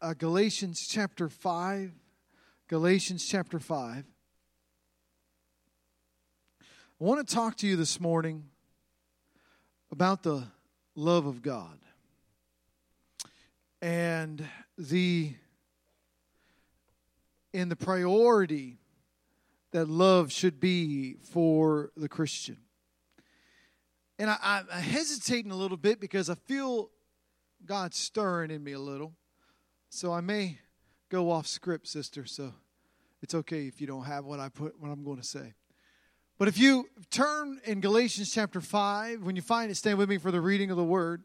uh, Galatians chapter 5. Galatians chapter 5. I want to talk to you this morning about the love of God and the in the priority that love should be for the Christian. And I, I'm hesitating a little bit because I feel God stirring in me a little. So I may go off script, sister. So it's okay if you don't have what I put what I'm going to say. But if you turn in Galatians chapter 5, when you find it, stand with me for the reading of the word.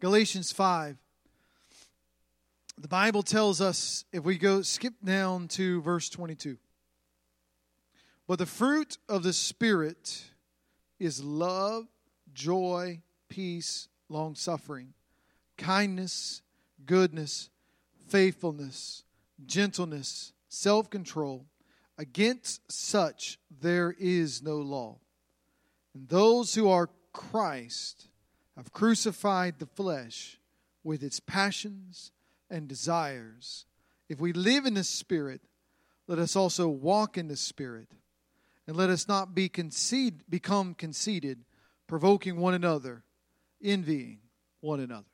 Galatians 5. The Bible tells us, if we go skip down to verse 22, but the fruit of the Spirit is love, joy, peace, long suffering, kindness, goodness, faithfulness, gentleness, self control. Against such there is no law. And those who are Christ have crucified the flesh with its passions and desires. If we live in the Spirit, let us also walk in the Spirit. And let us not be conceit, become conceited, provoking one another, envying one another.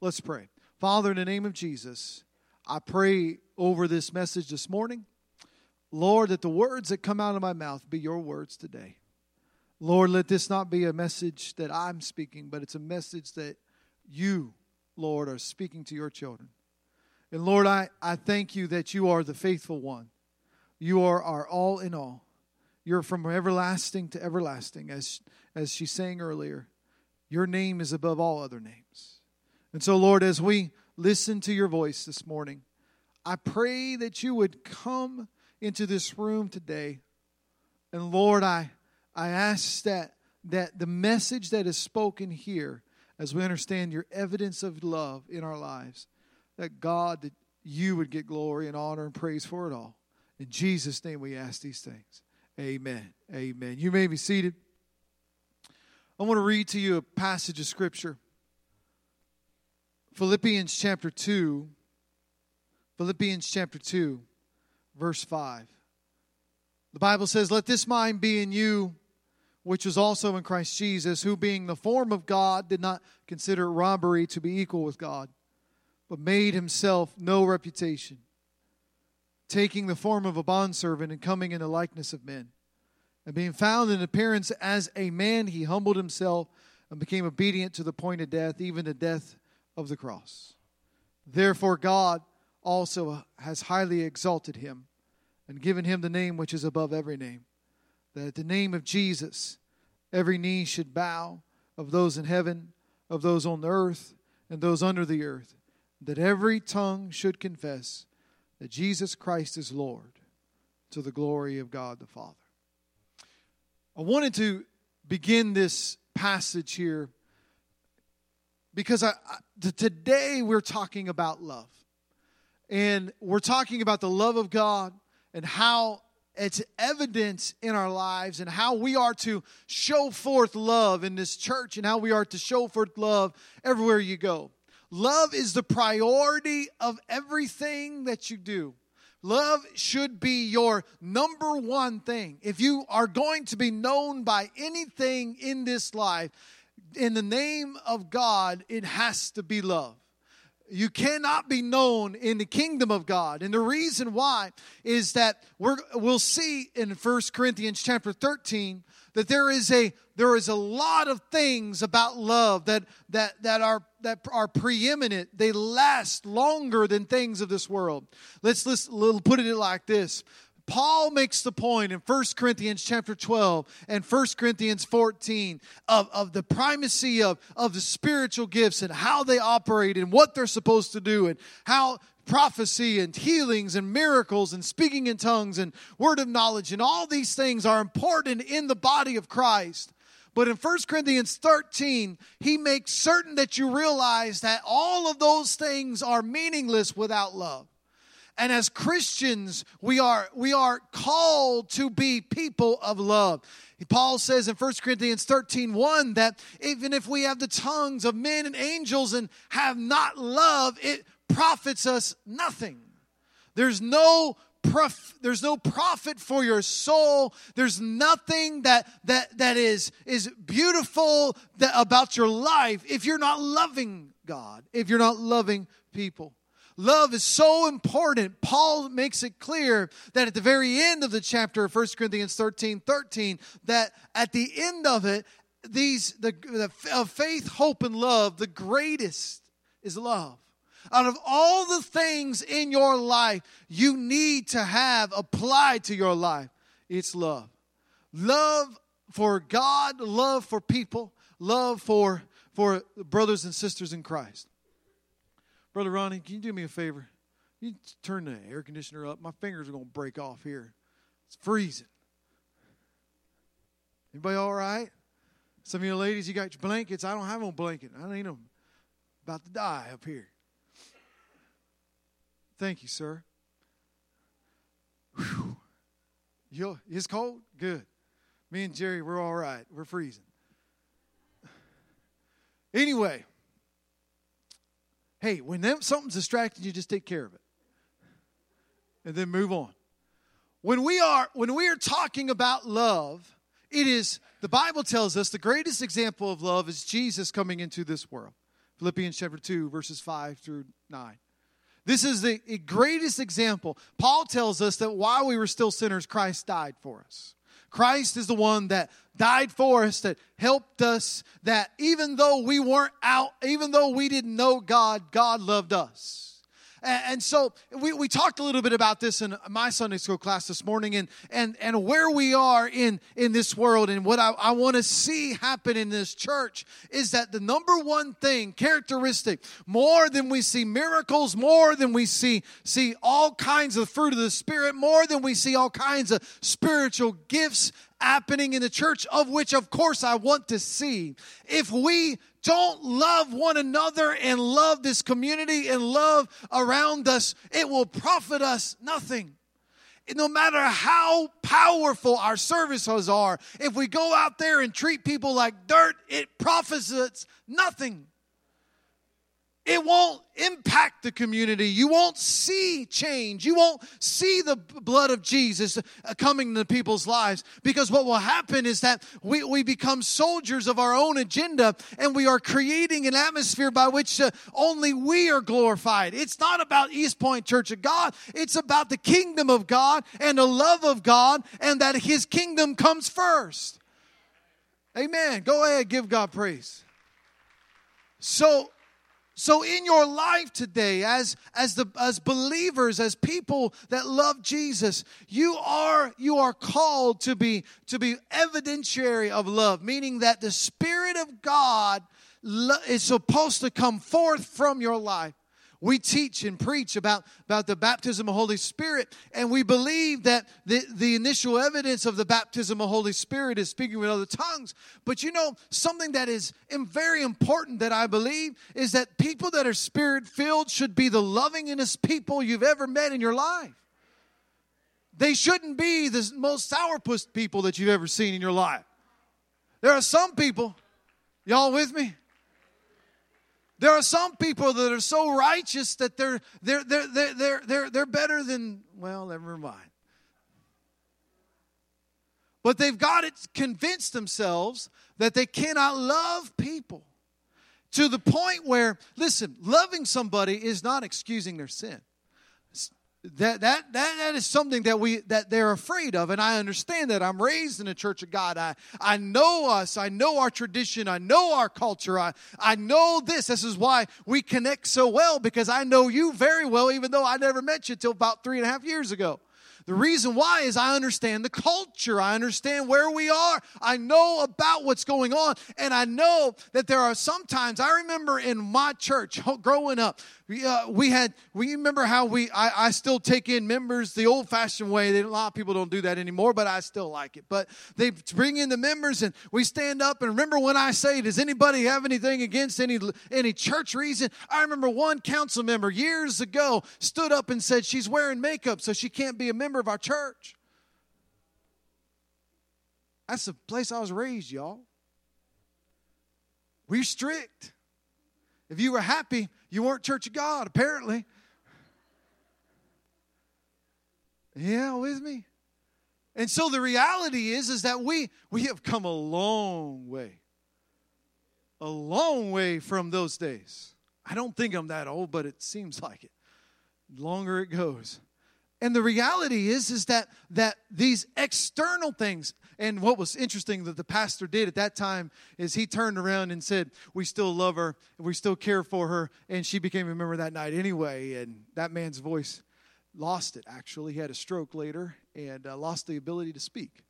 Let's pray. Father, in the name of Jesus, I pray over this message this morning. Lord, that the words that come out of my mouth be your words today. Lord, let this not be a message that I'm speaking, but it's a message that you, Lord, are speaking to your children. And Lord, I, I thank you that you are the faithful one. You are our all in all. You're from everlasting to everlasting, as, as she sang earlier. Your name is above all other names. And so, Lord, as we listen to your voice this morning, I pray that you would come into this room today. And Lord, I, I ask that, that the message that is spoken here, as we understand your evidence of love in our lives, that God, that you would get glory and honor and praise for it all. In Jesus' name we ask these things. Amen. Amen. You may be seated. I want to read to you a passage of Scripture. Philippians chapter 2. Philippians chapter 2, verse 5. The Bible says, Let this mind be in you, which was also in Christ Jesus, who being the form of God did not consider robbery to be equal with God, but made himself no reputation taking the form of a bondservant and coming in the likeness of men. And being found in appearance as a man, he humbled himself and became obedient to the point of death, even the death of the cross. Therefore, God also has highly exalted him and given him the name which is above every name, that at the name of Jesus every knee should bow, of those in heaven, of those on the earth, and those under the earth, that every tongue should confess that Jesus Christ is Lord to the glory of God the Father. I wanted to begin this passage here because I, I, today we're talking about love. And we're talking about the love of God and how it's evidence in our lives and how we are to show forth love in this church and how we are to show forth love everywhere you go. Love is the priority of everything that you do. Love should be your number one thing. If you are going to be known by anything in this life, in the name of God, it has to be love. You cannot be known in the kingdom of God. And the reason why is that we will see in 1 Corinthians chapter 13 that there is a there is a lot of things about love that that that are that are preeminent. They last longer than things of this world. Let's let's put it like this. Paul makes the point in 1 Corinthians chapter 12 and 1 Corinthians 14 of, of the primacy of, of the spiritual gifts and how they operate and what they're supposed to do and how prophecy and healings and miracles and speaking in tongues and word of knowledge and all these things are important in the body of Christ. But in 1 Corinthians 13, he makes certain that you realize that all of those things are meaningless without love. And as Christians, we are, we are called to be people of love. Paul says in 1 Corinthians 13 1 that even if we have the tongues of men and angels and have not love, it profits us nothing. There's no prof, there's no profit for your soul. There's nothing that that that is is beautiful that, about your life if you're not loving God, if you're not loving people. Love is so important. Paul makes it clear that at the very end of the chapter of 1 Corinthians 13 13, that at the end of it, these the, the of faith, hope, and love, the greatest is love out of all the things in your life you need to have applied to your life, it's love. Love for God, love for people, love for, for brothers and sisters in Christ. Brother Ronnie, can you do me a favor? You turn the air conditioner up. My fingers are going to break off here. It's freezing. Anybody all right? Some of you ladies, you got your blankets. I don't have no blanket. I need them. About to die up here. Thank you, sir. You, it's cold? Good. Me and Jerry, we're all right. We're freezing. Anyway, hey, when them, something's distracting you, just take care of it. And then move on. When we are when we are talking about love, it is the Bible tells us the greatest example of love is Jesus coming into this world. Philippians chapter 2, verses 5 through 9. This is the greatest example. Paul tells us that while we were still sinners, Christ died for us. Christ is the one that died for us, that helped us, that even though we weren't out, even though we didn't know God, God loved us. And, so we, we talked a little bit about this in my Sunday school class this morning and, and, and where we are in, in this world. And what I, I want to see happen in this church is that the number one thing, characteristic, more than we see miracles, more than we see, see all kinds of fruit of the Spirit, more than we see all kinds of spiritual gifts happening in the church, of which, of course, I want to see. If we don't love one another and love this community and love around us, it will profit us nothing. No matter how powerful our services are, if we go out there and treat people like dirt, it profits us nothing it won't impact the community. You won't see change. You won't see the blood of Jesus uh, coming to people's lives because what will happen is that we, we become soldiers of our own agenda and we are creating an atmosphere by which uh, only we are glorified. It's not about East Point Church of God, it's about the kingdom of God and the love of God and that His kingdom comes first. Amen. Go ahead, give God praise. So, so in your life today, as as the as believers, as people that love Jesus, you are you are called to be to be evidentiary of love, meaning that the Spirit of God is supposed to come forth from your life. We teach and preach about, about the baptism of Holy Spirit, and we believe that the, the initial evidence of the baptism of Holy Spirit is speaking with other tongues. But you know, something that is very important that I believe is that people that are spirit filled should be the lovingest people you've ever met in your life. They shouldn't be the most sourpuss people that you've ever seen in your life. There are some people, y'all with me? There are some people that are so righteous that they're they're they're they're they're they're, they're better than well, never mind. But they've got it convinced themselves that they cannot love people to the point where listen, loving somebody is not excusing their sin that, that, that, that is something that we that they're afraid of and i understand that. I'm raised in a church of god. I, I know us. I know our tradition. I know our culture. I, I know this. This is why we connect so well because i know you very well even though i never met you till about three and a half years ago The reason why is I understand the culture. I understand where we are. I know about what's going on. And I know that there are sometimes, I remember in my church growing up, we, uh, we had, we remember how we, I, I still take in members the old fashioned way. They, a lot of people don't do that anymore, but I still like it. But they bring in the members and we stand up. And remember when I say, does anybody have anything against any, any church reason? I remember one council member years ago stood up and said she's wearing makeup so she can't be a member of our church. That's the place I was raised, y'all. We're strict. If you were happy, you weren't Church of God, apparently. Yeah, with me. And so the reality is is that we we have come a long way. A long way from those days. I don't think I'm that old, but it seems like it. The longer it goes. And the reality is is that that these external things and what was interesting that the pastor did at that time is he turned around and said, We still love her, we still care for her. And she became a member that night anyway. And that man's voice lost it, actually. He had a stroke later and uh, lost the ability to speak.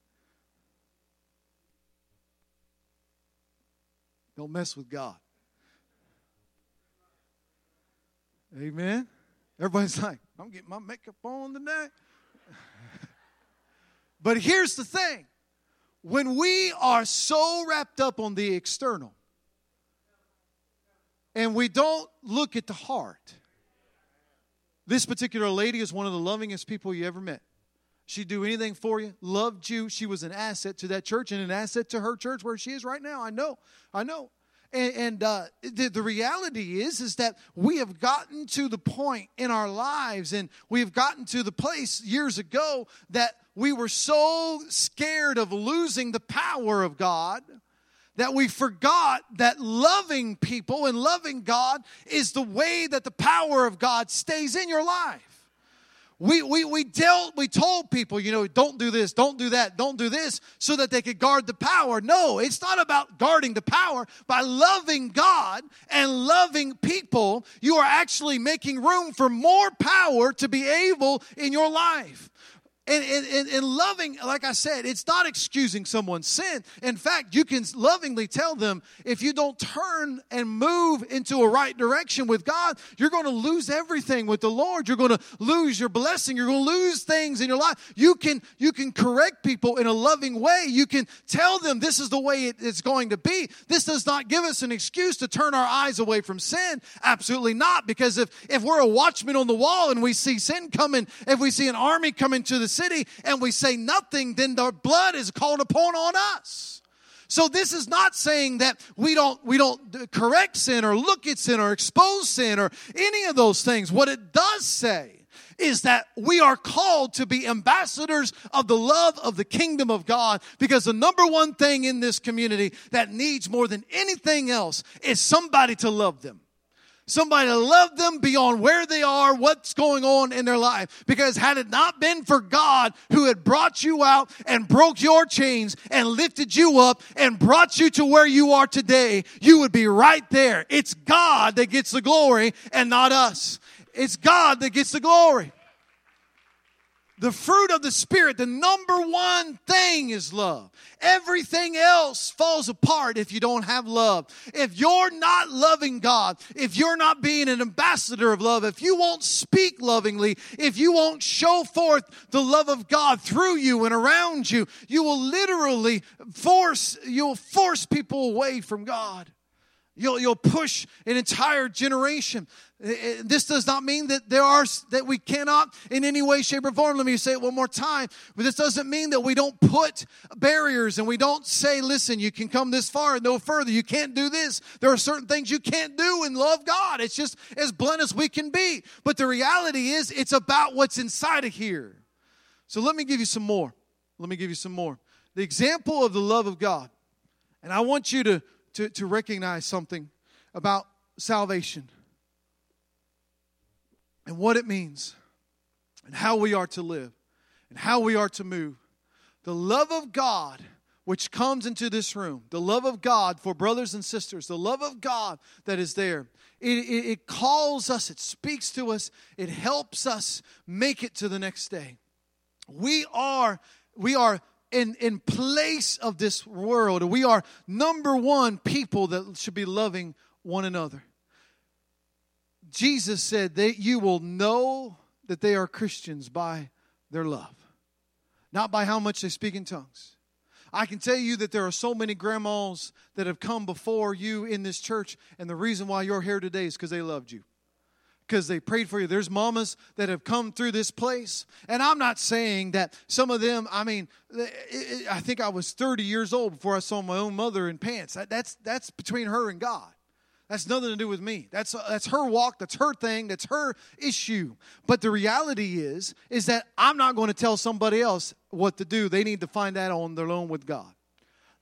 Don't mess with God. Amen. Everybody's like, I'm getting my makeup on tonight. but here's the thing when we are so wrapped up on the external and we don't look at the heart, this particular lady is one of the lovingest people you ever met. She'd do anything for you, loved you. She was an asset to that church and an asset to her church where she is right now. I know, I know. And, and uh, the, the reality is, is that we have gotten to the point in our lives, and we have gotten to the place years ago that we were so scared of losing the power of God that we forgot that loving people and loving God is the way that the power of God stays in your life. We, we, we, dealt, we told people, you know, don't do this, don't do that, don't do this, so that they could guard the power. No, it's not about guarding the power. By loving God and loving people, you are actually making room for more power to be able in your life. And, and, and, loving, like I said, it's not excusing someone's sin. In fact, you can lovingly tell them if you don't turn and move into a right direction with God, you're going to lose everything with the Lord. You're going to lose your blessing. You're going to lose things in your life. You can, you can correct people in a loving way. You can tell them this is the way it, it's going to be. This does not give us an excuse to turn our eyes away from sin. Absolutely not. Because if, if we're a watchman on the wall and we see sin coming, if we see an army coming to the city and we say nothing, then the blood is called upon on us. So this is not saying that we don't we don't correct sin or look at sin or expose sin or any of those things. What it does say is that we are called to be ambassadors of the love of the kingdom of God because the number one thing in this community that needs more than anything else is somebody to love them somebody to love them beyond where they are, what's going on in their life. Because had it not been for God who had brought you out and broke your chains and lifted you up and brought you to where you are today, you would be right there. It's God that gets the glory and not us. It's God that gets the glory. The fruit of the Spirit, the number one thing is love. Everything else falls apart if you don't have love. If you're not loving God, if you're not being an ambassador of love, if you won't speak lovingly, if you won't show forth the love of God through you and around you, you will literally force, you'll force people away from God. You'll, you'll push an entire generation. Uh, uh, this does not mean that there are that we cannot in any way, shape, or form. Let me say it one more time. But this doesn't mean that we don't put barriers and we don't say, listen, you can come this far and no further. You can't do this. There are certain things you can't do and love God. It's just as blunt as we can be. But the reality is it's about what's inside of here. So let me give you some more. Let me give you some more. The example of the love of God. And I want you to to, to recognize something about salvation and what it means and how we are to live and how we are to move. The love of God which comes into this room, the love of God for brothers and sisters, the love of God that is there, it, it, it calls us, it speaks to us, it helps us make it to the next day. We are, we are in, in place of this world. We are number one people that should be loving one another. Jesus said that you will know that they are Christians by their love, not by how much they speak in tongues. I can tell you that there are so many grandmas that have come before you in this church, and the reason why you're here today is because they loved you because they prayed for you. There's mamas that have come through this place. And I'm not saying that some of them, I mean, I think I was 30 years old before I saw my own mother in pants. That's, that's between her and God. That's nothing to do with me. That's, that's her walk. That's her thing. That's her issue. But the reality is, is that I'm not going to tell somebody else what to do. They need to find that on their own with God.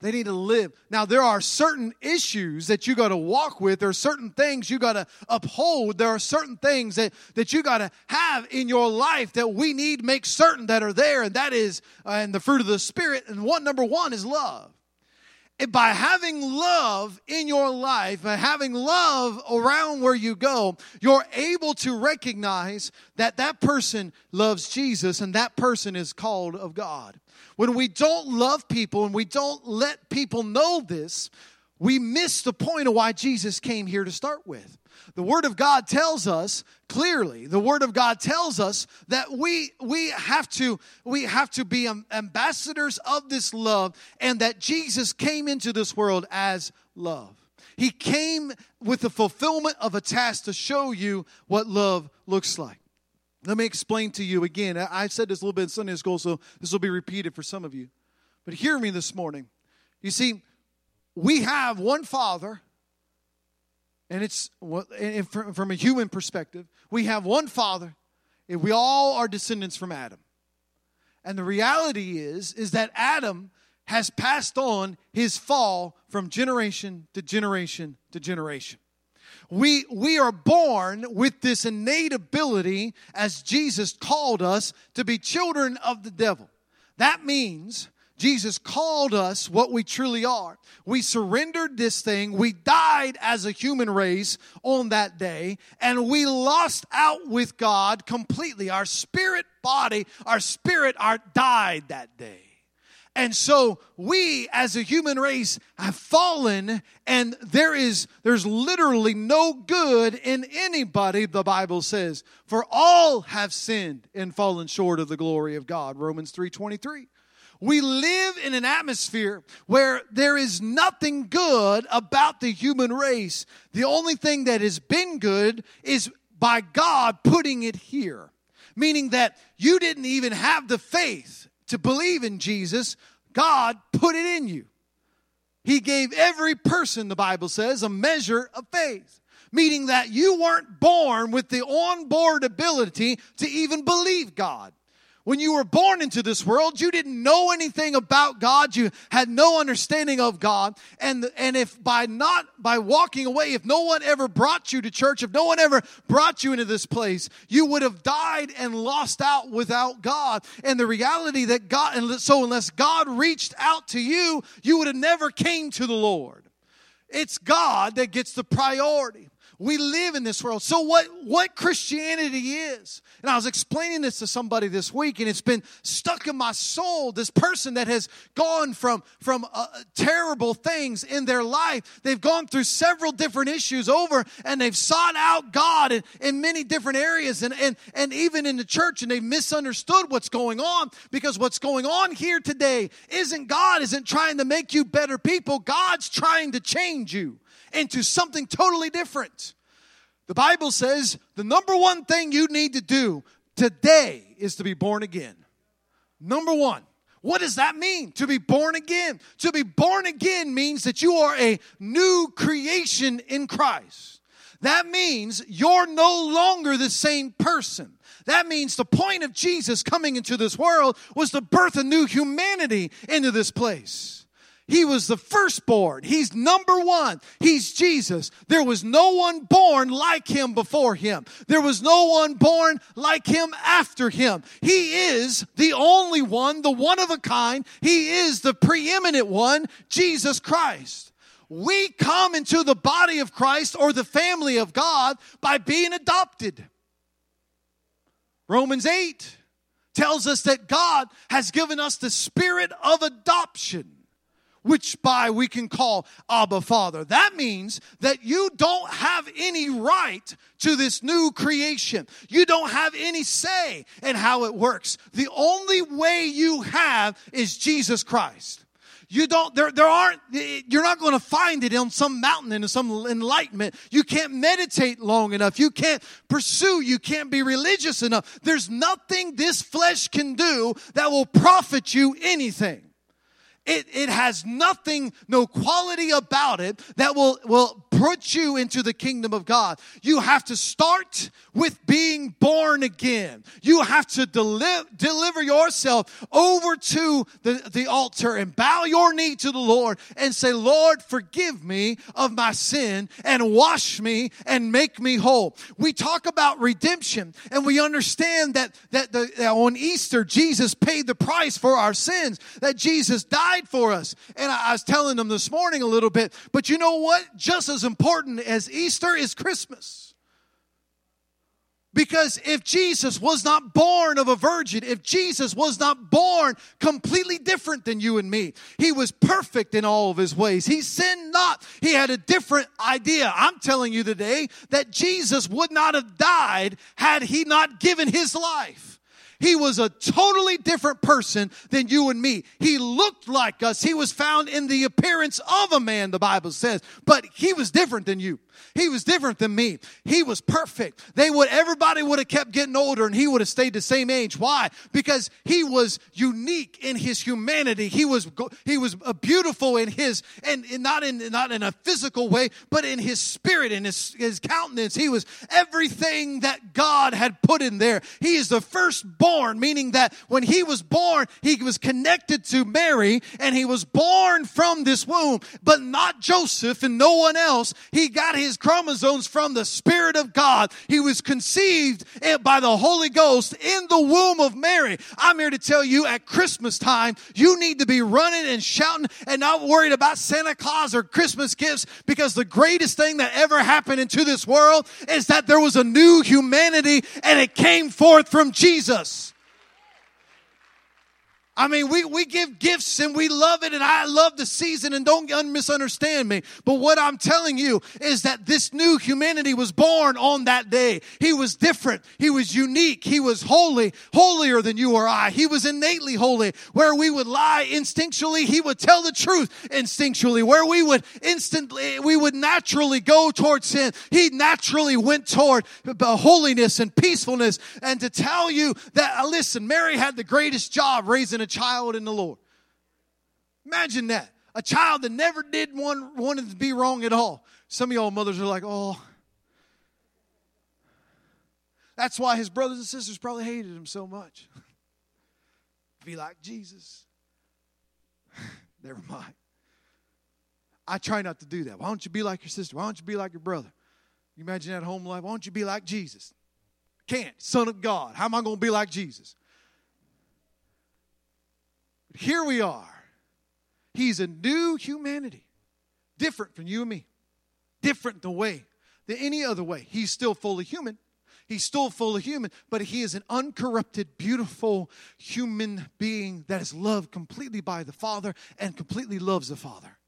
They need to live. Now, there are certain issues that you got to walk with. There are certain things you got to uphold. There are certain things that, that you got to have in your life that we need make certain that are there, and that is, uh, and the fruit of the Spirit. And one, number one, is love. By having love in your life, by having love around where you go, you're able to recognize that that person loves Jesus and that person is called of God. When we don't love people and we don't let people know this, we miss the point of why Jesus came here to start with. The Word of God tells us clearly, the Word of God tells us that we, we, have, to, we have to be ambassadors of this love and that Jesus came into this world as love. He came with the fulfillment of a task to show you what love looks like. Let me explain to you again. I said this a little bit in Sunday school, so this will be repeated for some of you. But hear me this morning. You see, we have one Father, and it's from a human perspective, we have one Father, and we all are descendants from Adam. And the reality is, is that Adam has passed on his fall from generation to generation to generation. We, we are born with this innate ability, as Jesus called us, to be children of the devil. That means Jesus called us what we truly are. We surrendered this thing. We died as a human race on that day, and we lost out with God completely. Our spirit body, our spirit, our died that day. And so we as a human race have fallen and there is there's literally no good in anybody the Bible says for all have sinned and fallen short of the glory of God Romans 3:23 we live in an atmosphere where there is nothing good about the human race. The only thing that has been good is by God putting it here. Meaning that you didn't even have the faith to believe in Jesus, God put it in you. He gave every person, the Bible says, a measure of faith, meaning that you weren't born with the onboard ability to even believe God. When you were born into this world, you didn't know anything about God. You had no understanding of God. And, and if by not, by walking away, if no one ever brought you to church, if no one ever brought you into this place, you would have died and lost out without God. And the reality that God, and so unless God reached out to you, you would have never came to the Lord. It's God that gets the priority. We live in this world. So what, what Christianity is, and I was explaining this to somebody this week, and it's been stuck in my soul. This person that has gone from, from uh, terrible things in their life, they've gone through several different issues over, and they've sought out God in, in many different areas, and, and, and even in the church, and they've misunderstood what's going on because what's going on here today isn't God isn't trying to make you better people, God's trying to change you into something totally different. The Bible says the number one thing you need to do today is to be born again. Number one. What does that mean? To be born again. To be born again means that you are a new creation in Christ. That means you're no longer the same person. That means the point of Jesus coming into this world was to birth a new humanity into this place. He was the firstborn. He's number one. He's Jesus. There was no one born like him before him. There was no one born like him after him. He is the only one, the one of a kind. He is the preeminent one, Jesus Christ. We come into the body of Christ or the family of God by being adopted. Romans 8 tells us that God has given us the spirit of adoption which by we can call Abba Father. That means that you don't have any right to this new creation. You don't have any say in how it works. The only way you have is Jesus Christ. You don't, there, there aren't, you're not going to find it on some mountain in some enlightenment. You can't meditate long enough. You can't pursue. You can't be religious enough. There's nothing this flesh can do that will profit you anything. It, it has nothing, no quality about it that will, will put you into the kingdom of God. You have to start with being born again. You have to deli- deliver yourself over to the, the altar and bow your knee to the Lord and say, Lord, forgive me of my sin and wash me and make me whole. We talk about redemption and we understand that, that, the, that on Easter, Jesus paid the price for our sins, that Jesus died for us. And I, I was telling them this morning a little bit, but you know what? Just as important as Easter is Christmas. Because if Jesus was not born of a virgin, if Jesus was not born completely different than you and me, he was perfect in all of his ways. He sinned not. He had a different idea. I'm telling you today that Jesus would not have died had he not given his life. He was a totally different person than you and me. He looked like us. He was found in the appearance of a man, the Bible says, but he was different than you. He was different than me. He was perfect. They would, everybody would have kept getting older and he would have stayed the same age. Why? Because he was unique in his humanity. He was, he was beautiful in his, and, not in, not in a physical way, but in his spirit and his, his countenance. He was everything that God had put in there. He is the firstborn, meaning that when he was born, he was connected to Mary and he was born from this womb, but not Joseph and no one else. He got his chromosomes from the Spirit of God. He was conceived by the Holy Ghost in the womb of Mary. I'm here to tell you at Christmas time, you need to be running and shouting and not worried about Santa Claus or Christmas gifts because the greatest thing that ever happened into this world is that there was a new humanity and it came forth from Jesus. I mean, we, we give gifts and we love it, and I love the season, and don't misunderstand me. But what I'm telling you is that this new humanity was born on that day. He was different. He was unique. He was holy, holier than you or I. He was innately holy. Where we would lie instinctually, he would tell the truth instinctually. Where we would instantly, we would naturally go towards sin, he naturally went toward holiness and peacefulness. And to tell you that, uh, listen, Mary had the greatest job raising a child in the Lord. Imagine that. A child that never did one wanted to be wrong at all. Some of y'all mothers are like, oh. That's why his brothers and sisters probably hated him so much. be like Jesus. Never mind. I try not to do that. Why don't you be like your sister? Why don't you be like your brother? You imagine that home life? Why don't you be like Jesus? Can't. Son of God. How am I going to be like Jesus? But here we are. He's a new humanity, different from you and me, different the way than any other way. He's still fully human. He's still fully human, but he is an uncorrupted, beautiful human being that is loved completely by the Father and completely loves the Father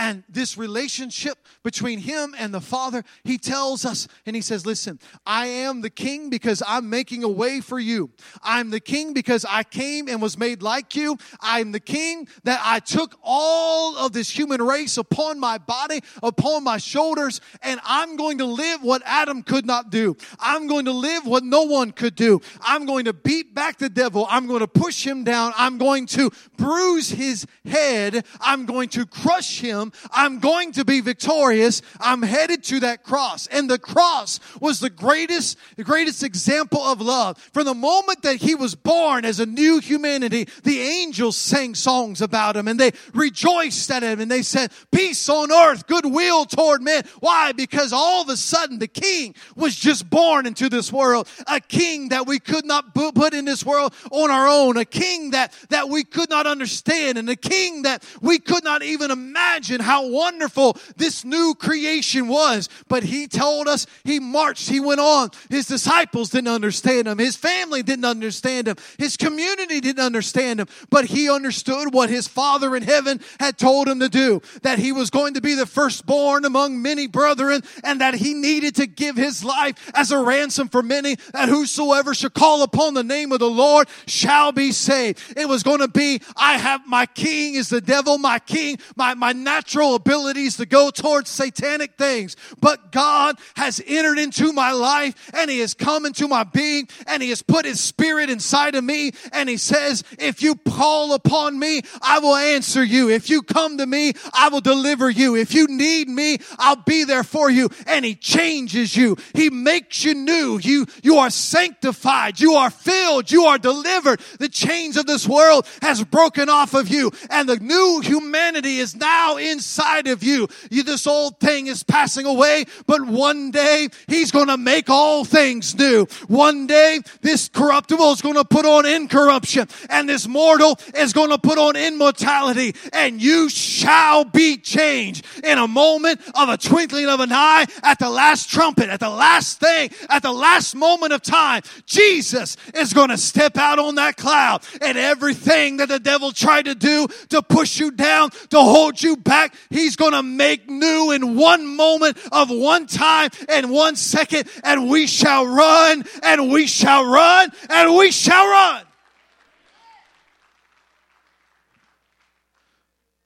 and this relationship between him and the Father, he tells us and he says, Listen, I am the king because I'm making a way for you. I'm the king because I came and was made like you. I'm the king that I took all of this human race upon my body, upon my shoulders, and I'm going to live what Adam could not do. I'm going to live what no one could do. I'm going to beat back the devil. I'm going to push him down. I'm going to bruise his head. I'm going to crush him I'm going to be victorious. I'm headed to that cross. And the cross was the greatest, the greatest example of love. From the moment that he was born as a new humanity, the angels sang songs about him and they rejoiced at him and they said, peace on earth, goodwill toward men. Why? Because all of a sudden the king was just born into this world. A king that we could not put in this world on our own. A king that, that we could not understand and a king that we could not even imagine imagine how wonderful this new creation was. But he told us, he marched, he went on. His disciples didn't understand him. His family didn't understand him. His community didn't understand him. But he understood what his Father in heaven had told him to do. That he was going to be the firstborn among many brethren and that he needed to give his life as a ransom for many. That whosoever should call upon the name of the Lord shall be saved. It was going to be, I have my king is the devil, my king, my, my natural abilities to go towards satanic things. But God has entered into my life and he has come into my being and he has put his spirit inside of me. And he says, if you call upon me, I will answer you. If you come to me, I will deliver you. If you need me, I'll be there for you. And he changes you. He makes you new. You, you are sanctified. You are filled. You are delivered. The chains of this world has broken off of you and the new humanity is now inside of you. you this old thing is passing away, but one day he's going to make all things new. One day this corruptible is going to put on incorruption and this mortal is going to put on immortality and you shall be changed in a moment of a twinkling of an eye at the last trumpet, at the last thing, at the last moment of time. Jesus is going to step out on that cloud and everything that the devil tried to do to push you down, to hold you back, he's going to make new in one moment of one time and one second and we shall run and we shall run and we shall run.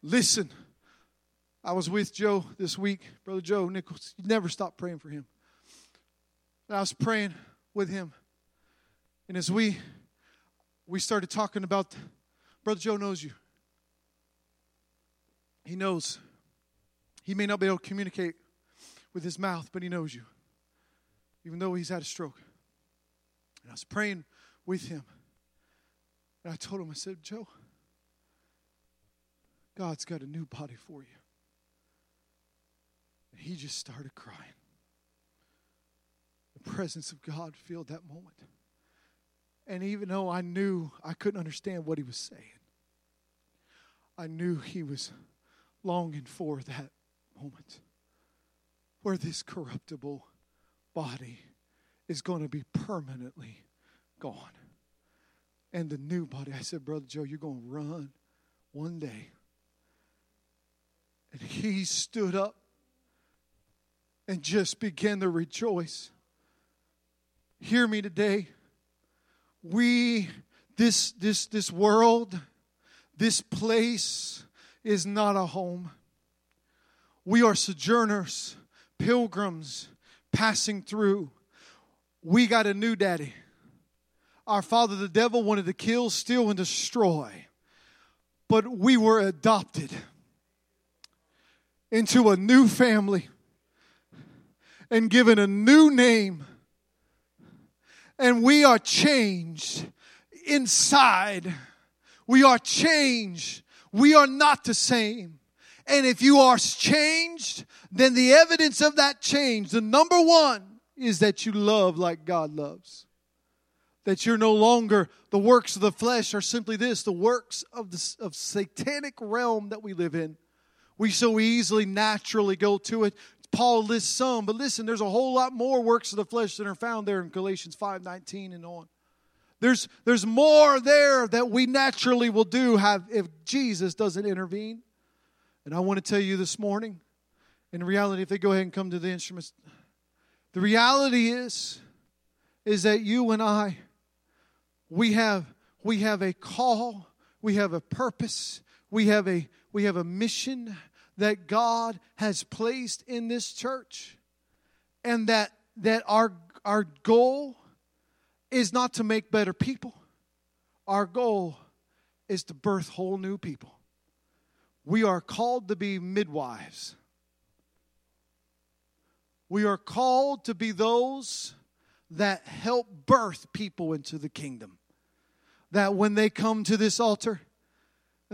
Listen, I was with Joe this week, Brother Joe Nichols. You never stop praying for him. And I was praying with him. And as we we started talking about Brother Joe knows you. He knows. He may not be able to communicate with his mouth, but he knows you. Even though he's had a stroke. And I was praying with him. And I told him, I said, Joe, God's got a new body for you. And he just started crying. The presence of God filled that moment. And even though I knew I couldn't understand what he was saying, I knew he was longing for that moment where this corruptible body is going to be permanently gone. And the new body, I said, Brother Joe, you're going to run one day and he stood up and just began to rejoice. Hear me today. We, this, this, this world, this place is not a home. We are sojourners, pilgrims passing through. We got a new daddy. Our father, the devil, wanted to kill, steal, and destroy. But we were adopted into a new family and given a new name. And we are changed inside. We are changed. We are not the same. And if you are changed, then the evidence of that change, the number one, is that you love like God loves. That you're no longer the works of the flesh are simply this the works of the of satanic realm that we live in. We so easily naturally go to it. Paul lists some, but listen, there's a whole lot more works of the flesh that are found there in Galatians 5:19 and on. There's, there's more there that we naturally will do have if Jesus doesn't intervene. And I want to tell you this morning, in reality, if they go ahead and come to the instruments, the reality is, is that you and I, we have, we have a call, we have a purpose, we have a we have a mission that God has placed in this church. And that that our our goal is not to make better people. Our goal is to birth whole new people. We are called to be midwives. We are called to be those that help birth people into the kingdom. That when they come to this altar,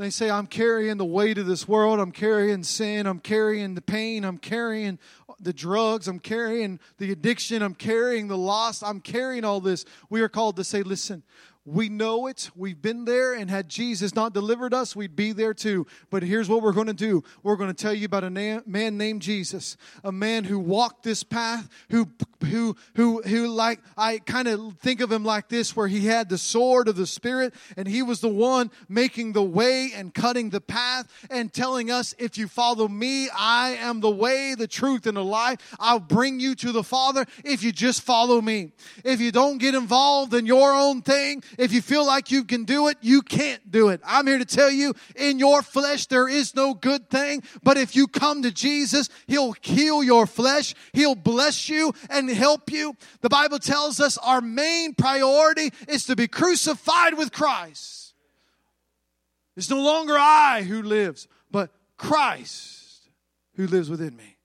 and they say, I'm carrying the weight of this world. I'm carrying sin. I'm carrying the pain. I'm carrying the drugs. I'm carrying the addiction. I'm carrying the loss. I'm carrying all this. We are called to say, listen, We know it. We've been there, and had Jesus not delivered us, we'd be there too. But here's what we're going to do we're going to tell you about a na- man named Jesus, a man who walked this path, who, who, who, who like, I kind of think of him like this, where he had the sword of the Spirit, and he was the one making the way and cutting the path and telling us, if you follow me, I am the way, the truth, and the life. I'll bring you to the Father if you just follow me. If you don't get involved in your own thing, if you feel like you can do it, you can't do it. I'm here to tell you, in your flesh, there is no good thing. But if you come to Jesus, He'll heal your flesh, He'll bless you and help you. The Bible tells us our main priority is to be crucified with Christ. It's no longer I who lives, but Christ who lives within me.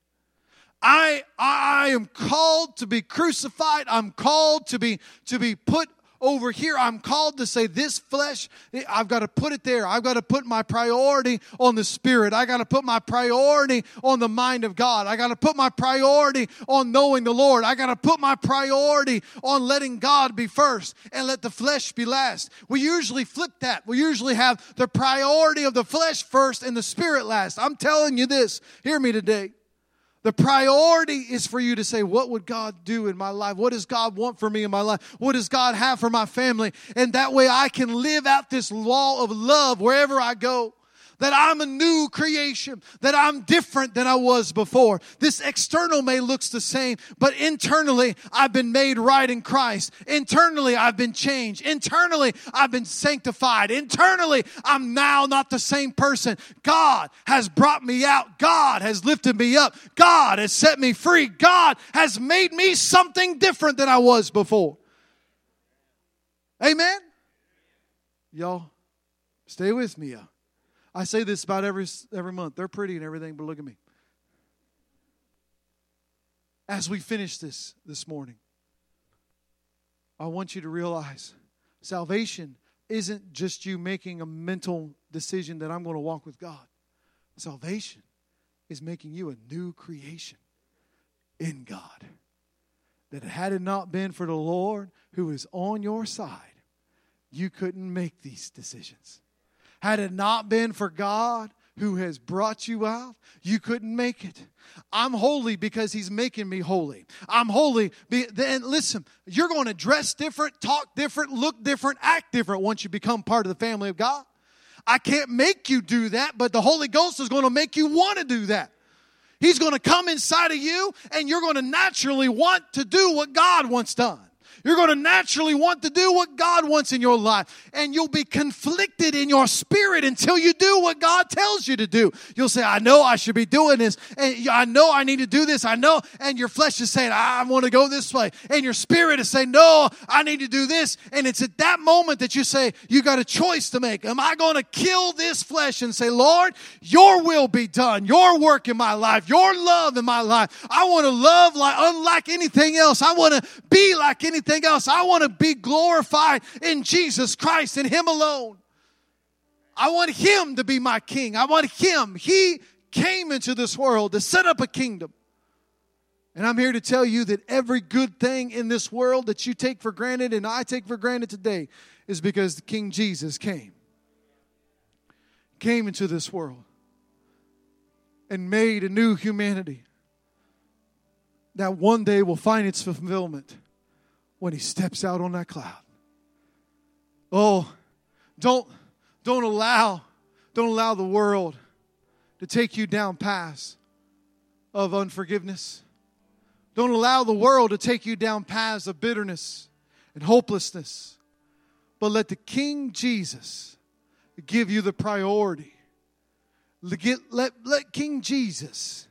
I, I am called to be crucified. I'm called to be, to be put over here, I'm called to say, This flesh, I've got to put it there. I've got to put my priority on the Spirit. I got to put my priority on the mind of God. I got to put my priority on knowing the Lord. I got to put my priority on letting God be first and let the flesh be last. We usually flip that. We usually have the priority of the flesh first and the Spirit last. I'm telling you this. Hear me today. The priority is for you to say, What would God do in my life? What does God want for me in my life? What does God have for my family? And that way I can live out this law of love wherever I go that I'm a new creation, that I'm different than I was before. This external may looks the same, but internally I've been made right in Christ. Internally I've been changed. Internally I've been sanctified. Internally I'm now not the same person. God has brought me out. God has lifted me up. God has set me free. God has made me something different than I was before. Amen. Y'all, stay with me. Y'all. I say this about every every month. They're pretty and everything, but look at me. As we finish this this morning, I want you to realize salvation isn't just you making a mental decision that I'm going to walk with God. Salvation is making you a new creation in God. That had it not been for the Lord who is on your side, you couldn't make these decisions. Had it not been for God who has brought you out, you couldn't make it. I'm holy because he's making me holy. I'm holy. Then listen, you're going to dress different, talk different, look different, act different once you become part of the family of God. I can't make you do that, but the Holy Ghost is going to make you want to do that. He's going to come inside of you and you're going to naturally want to do what God wants done. You're going to naturally want to do what God wants in your life. And you'll be conflicted in your spirit until you do what God tells you to do. You'll say, I know I should be doing this. And I know I need to do this. I know. And your flesh is saying, I want to go this way. And your spirit is saying, no, I need to do this. And it's at that moment that you say, you got a choice to make. Am I going to kill this flesh and say, Lord, your will be done. Your work in my life. Your love in my life. I want to love like unlike anything else. I want to be like anything anything else. I want to be glorified in Jesus Christ and Him alone. I want Him to be my king. I want Him. He came into this world to set up a kingdom. And I'm here to tell you that every good thing in this world that you take for granted and I take for granted today is because the King Jesus came. Came into this world and made a new humanity that one day will find its fulfillment when he steps out on that cloud. Oh, don't don't allow don't allow the world to take you down paths of unforgiveness. Don't allow the world to take you down paths of bitterness and hopelessness. But let the King Jesus give you the priority. Let, let, King Jesus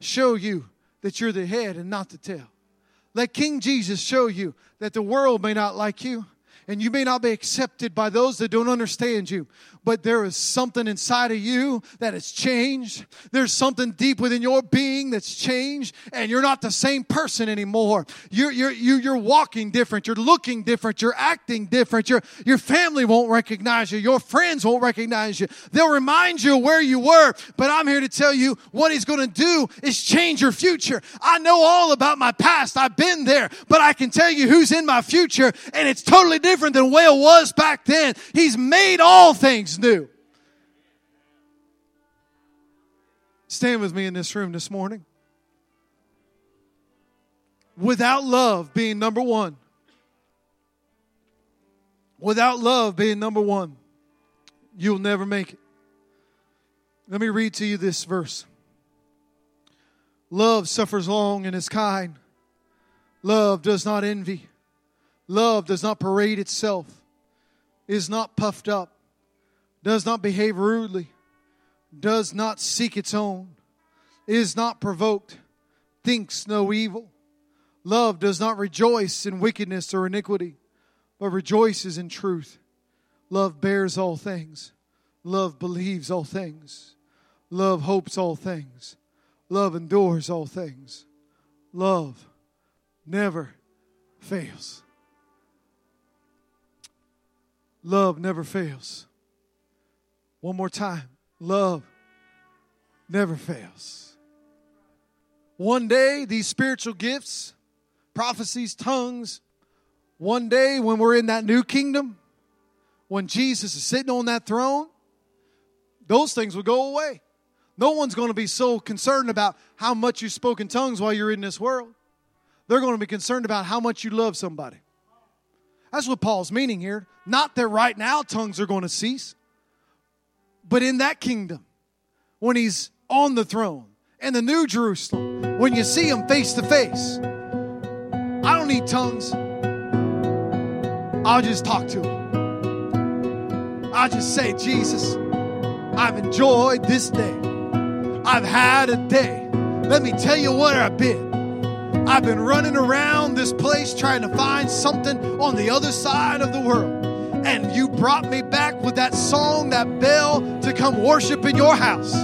show you that you're the head and not the tail. Let King Jesus show you that the world may not like you and you may not be accepted by those that don't understand you, but there is something inside of you that has changed. There's something deep within your being that's changed, and you're not the same person anymore. You're, you're, you're walking different. You're looking different. You're acting different. Your, your family won't recognize you. Your friends won't recognize you. They'll remind you where you were, but I'm here to tell you what He's going to do is change your future. I know all about my past. I've been there, but I can tell you who's in my future, and it's totally different different than the way it was back then. He's made all things new. Stand with me in this room this morning. Without love being number one, without love being number one, you'll never make it. Let me read to you this verse. Love suffers long and is kind. Love does not envy. Love does not parade itself, is not puffed up, does not behave rudely, does not seek its own, is not provoked, thinks no evil. Love does not rejoice in wickedness or iniquity, but rejoices in truth. Love bears all things. Love believes all things. Love hopes all things. Love endures all things. Love never fails. Love never fails. One more time. Love never fails. One day, these spiritual gifts, prophecies, tongues, one day when we're in that new kingdom, when Jesus is sitting on that throne, those things will go away. No one's going to be so concerned about how much you spoke in tongues while you're in this world. They're going to be concerned about how much you love somebody. That's what Paul's meaning here. Not that right now tongues are going to cease, but in that kingdom, when he's on the throne, and the new Jerusalem, when you see him face to face, I don't need tongues. I'll just talk to him. I'll just say, Jesus, I've enjoyed this day. I've had a day. Let me tell you where I've been. I've been running around this place trying to find something on the other side of the world. And you brought me back with that song, that bell, to come worship in your house.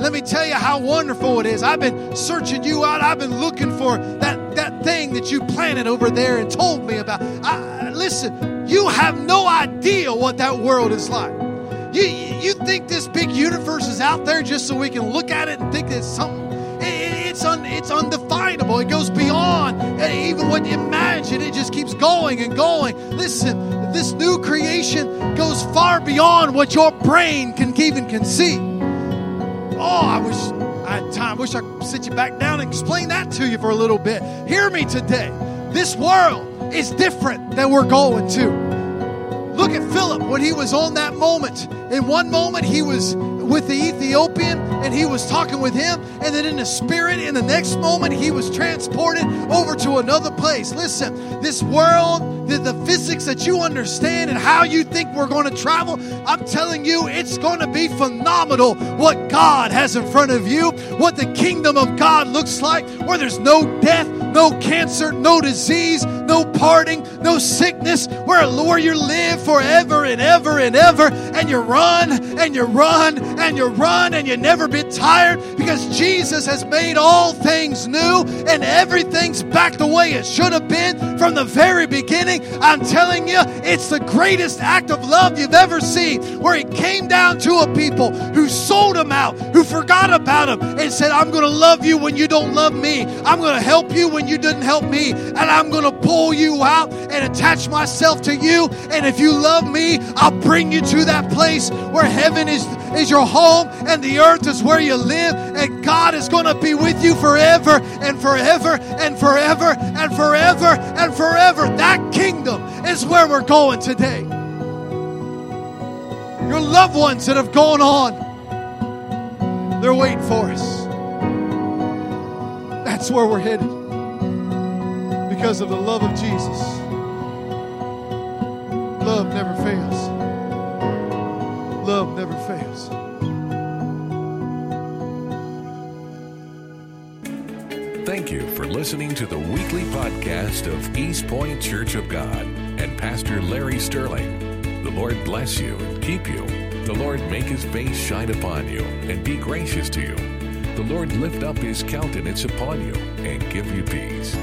Let me tell you how wonderful it is. I've been searching you out. I've been looking for that, that thing that you planted over there and told me about. I, listen, you have no idea what that world is like. You, you think this big universe is out there just so we can look at it and think it's something it's un, it's undefinable. It goes beyond eh, even what you imagine. It just keeps going and going. Listen, this new creation goes far beyond what your brain can even conceive. Oh, I wish I had time. I wish I could sit you back down and explain that to you for a little bit. Hear me today. This world is different than we're going to. Look at Philip when he was on that moment. In one moment, he was with the Ethiopian and he was talking with him. And then in the spirit, in the next moment, he was transported over to another place. Listen, this world, the, the physics that you understand and how you think we're going to travel, I'm telling you, it's going to be phenomenal what God has in front of you, what the kingdom of God looks like, where there's no death, no cancer, no disease, no parting, no sickness, where, where you live forever and ever and ever, and you run and you run and you run and you never get tired because Jesus has made all things new and everything's back the way it should have been from the very beginning. I'm telling you, it's the greatest act of love you've ever seen where He came down to a people who sold Him out, who forgot about Him, and said, I'm going to love you when you don't love me. I'm going to help you when you didn't help me. And I'm going to pull you out and attach myself to you. And if you love me, I'll bring you to that place where heaven is, is home and the earth is where you live. And God is going to be with you forever and forever and forever and forever and forever. That kingdom is where we're going today. Your loved ones that have gone on, they're waiting for us. That's where we're headed because of the love of Jesus. Love never fails. Love never fails. Thank you for listening to the weekly podcast of East Point Church of God and Pastor Larry Sterling. The Lord bless you and keep you. The Lord make his face shine upon you and be gracious to you. The Lord lift up his countenance upon you and give you peace.